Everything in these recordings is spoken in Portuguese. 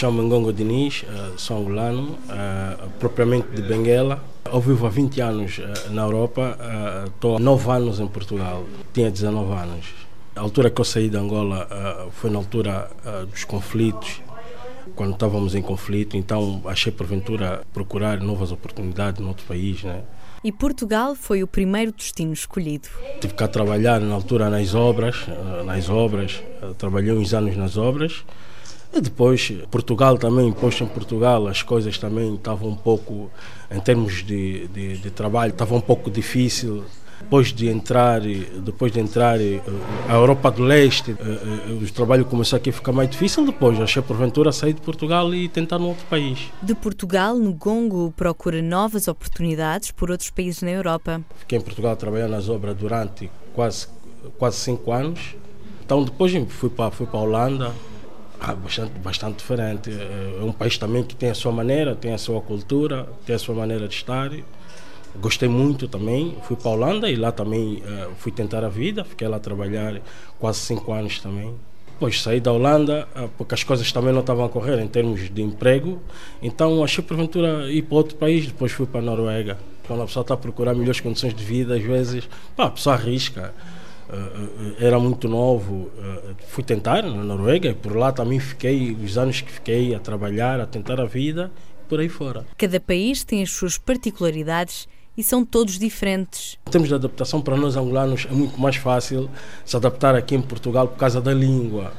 chamo-me Ngongo Diniz, uh, sou angolano, uh, propriamente de Benguela. Eu vivo há 20 anos uh, na Europa, estou há 9 anos em Portugal, tinha 19 anos. A altura que eu saí de Angola foi na altura dos conflitos, quando estávamos em conflito, então achei porventura procurar novas oportunidades no outro país, né? E Portugal foi o primeiro destino escolhido. Tive que trabalhar na altura nas obras, nas obras, trabalhei uns anos nas obras e depois, Portugal também, posto em Portugal, as coisas também estavam um pouco, em termos de, de, de trabalho, estava um pouco difícil. Depois de entrar, depois de entrar a Europa do Leste, eh, eh, o trabalho começou aqui a ficar mais difícil. Depois achei porventura sair de Portugal e tentar num outro país. De Portugal, no Gongo procura novas oportunidades por outros países na Europa. Fiquei em Portugal trabalhando nas obras durante quase, quase cinco anos. Então depois fui para, fui para a Holanda, ah, bastante, bastante diferente. É um país também que tem a sua maneira, tem a sua cultura, tem a sua maneira de estar. Gostei muito também. Fui para a Holanda e lá também uh, fui tentar a vida. Fiquei lá trabalhar quase cinco anos também. Depois saí da Holanda uh, porque as coisas também não estavam a correr em termos de emprego. Então achei porventura ir para outro país. Depois fui para a Noruega. Quando a pessoa está a procurar melhores condições de vida, às vezes pá, a pessoa arrisca. Uh, era muito novo, uh, fui tentar na Noruega e por lá também fiquei, os anos que fiquei a trabalhar, a tentar a vida, por aí fora. Cada país tem as suas particularidades e são todos diferentes. Em termos de adaptação, para nós angolanos é muito mais fácil se adaptar aqui em Portugal por causa da língua,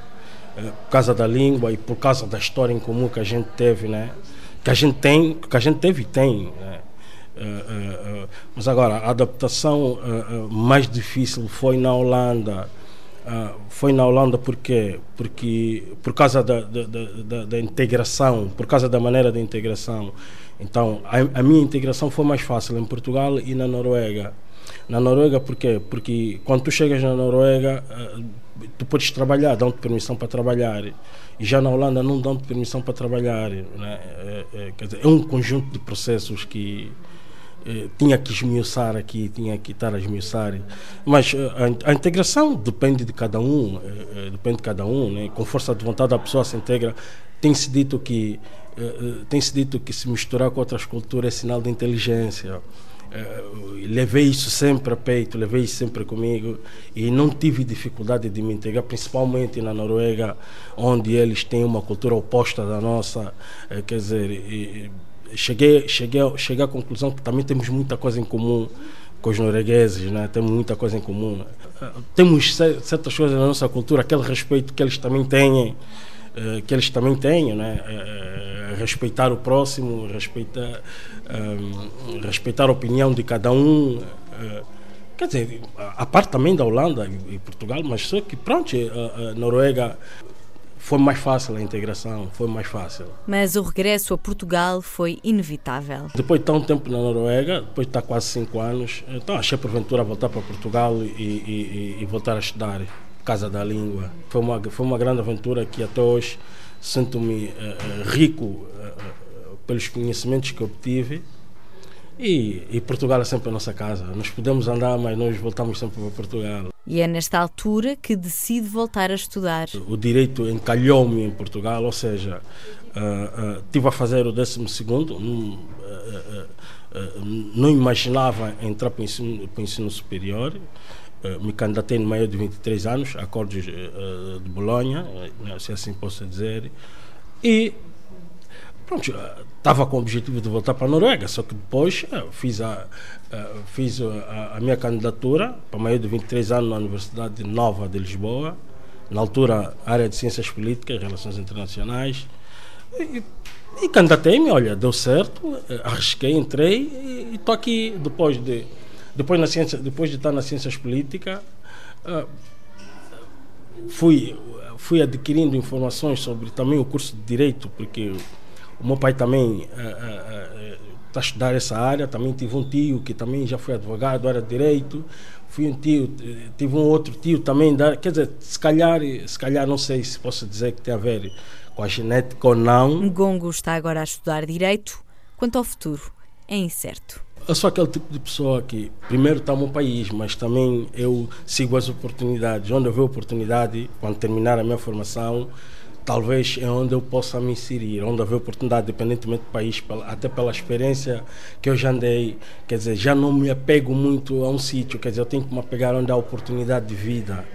por causa da língua e por causa da história em comum que a gente teve, né? Que a gente tem, que a gente teve e tem, né? Uh, uh, mas agora, a adaptação mais difícil foi na Holanda. foi na Holanda porque, porque por causa da, da, da, da, integração, por causa da maneira de integração. Então, a, a, minha integração foi mais fácil em Portugal e na Noruega. Na Noruega, por quê? Porque quando tu chegas na Noruega, tu podes trabalhar, dão-te permissão para trabalhar. E já na Holanda não dão-te permissão para trabalhar. Né? É, é, dizer, é um conjunto de processos que eh, tinha que esmiuçar aqui, tinha que estar a esmiuçar. Mas eh, a, a, integração depende de cada um, eh, depende de cada um, né? com força de vontade a pessoa se integra. Tem-se dito que tem-se dito que se misturar com outras culturas é sinal de inteligência. levei isso sempre a peito, levei isso sempre comigo e não tive dificuldade de me integrar, principalmente na Noruega, onde eles têm uma cultura oposta da nossa, quer dizer, cheguei, cheguei, cheguei à conclusão que também temos muita coisa em comum com os noruegueses, né? temos muita coisa em comum. Temos certas coisas na nossa cultura, aquele respeito que eles também têm, eh, que eles também têm, né? Eh, eh, respeitar o próximo, respeitar, respeitar a opinião de cada um. Quer dizer, a parte também da Holanda e Portugal, mas só que pronto, a Noruega foi mais fácil a integração, foi mais fácil. Mas o regresso a Portugal foi inevitável. Depois de um tempo na Noruega, depois de estar quase cinco anos, então achei porventura voltar para Portugal e, e, e voltar a estudar Casa da Língua. Foi uma, foi uma grande aventura que até hoje sinto-me uh, rico uh, pelos conhecimentos que obtive. E, e, Portugal é sempre a nossa casa. Nós podemos andar, mas nós voltamos sempre para Portugal. E é nesta altura que decide voltar a estudar. O direito encalhou-me em Portugal, ou seja, uh, uh, tive a fazer o 12 segundo. Uh, não imaginava entrar para o ensino, para o ensino superior. me candidatei no meio de 23 anos, acordos de Bolonha, se assim posso dizer. E pronto, estava com o objetivo de voltar para a Noruega, só que depois eh, fiz a, eh, fiz a, a, minha candidatura para maior de 23 anos na Universidade Nova de Lisboa, na altura área de Ciências Políticas Relações Internacionais, e, e candidatei-me, olha, deu certo, eh, arrisquei, entrei e estou aqui depois de, depois, na ciência, depois de estar nas Ciências Políticas, fui, fui adquirindo informações sobre também o curso de Direito, porque o meu pai também está a estudar essa área. Também tive um tio que também já foi advogado, era direito. Fui um tio, tive um outro tio também. Da, quer dizer, se calhar, se calhar não sei se posso dizer que tem a ver com a genética ou não. Ngongo está agora a estudar direito. Quanto ao futuro, é incerto. Eu sou aquele tipo de pessoa que primeiro está no país, mas também eu sigo as oportunidades. Onde eu vejo oportunidade, quando terminar a minha formação, talvez é onde eu possa me inserir, onde haver oportunidade, independentemente do país, até pela experiência que eu já andei, quer dizer, já não me apego muito a um sítio, quer dizer, eu tenho que me apegar onde há oportunidade de vida.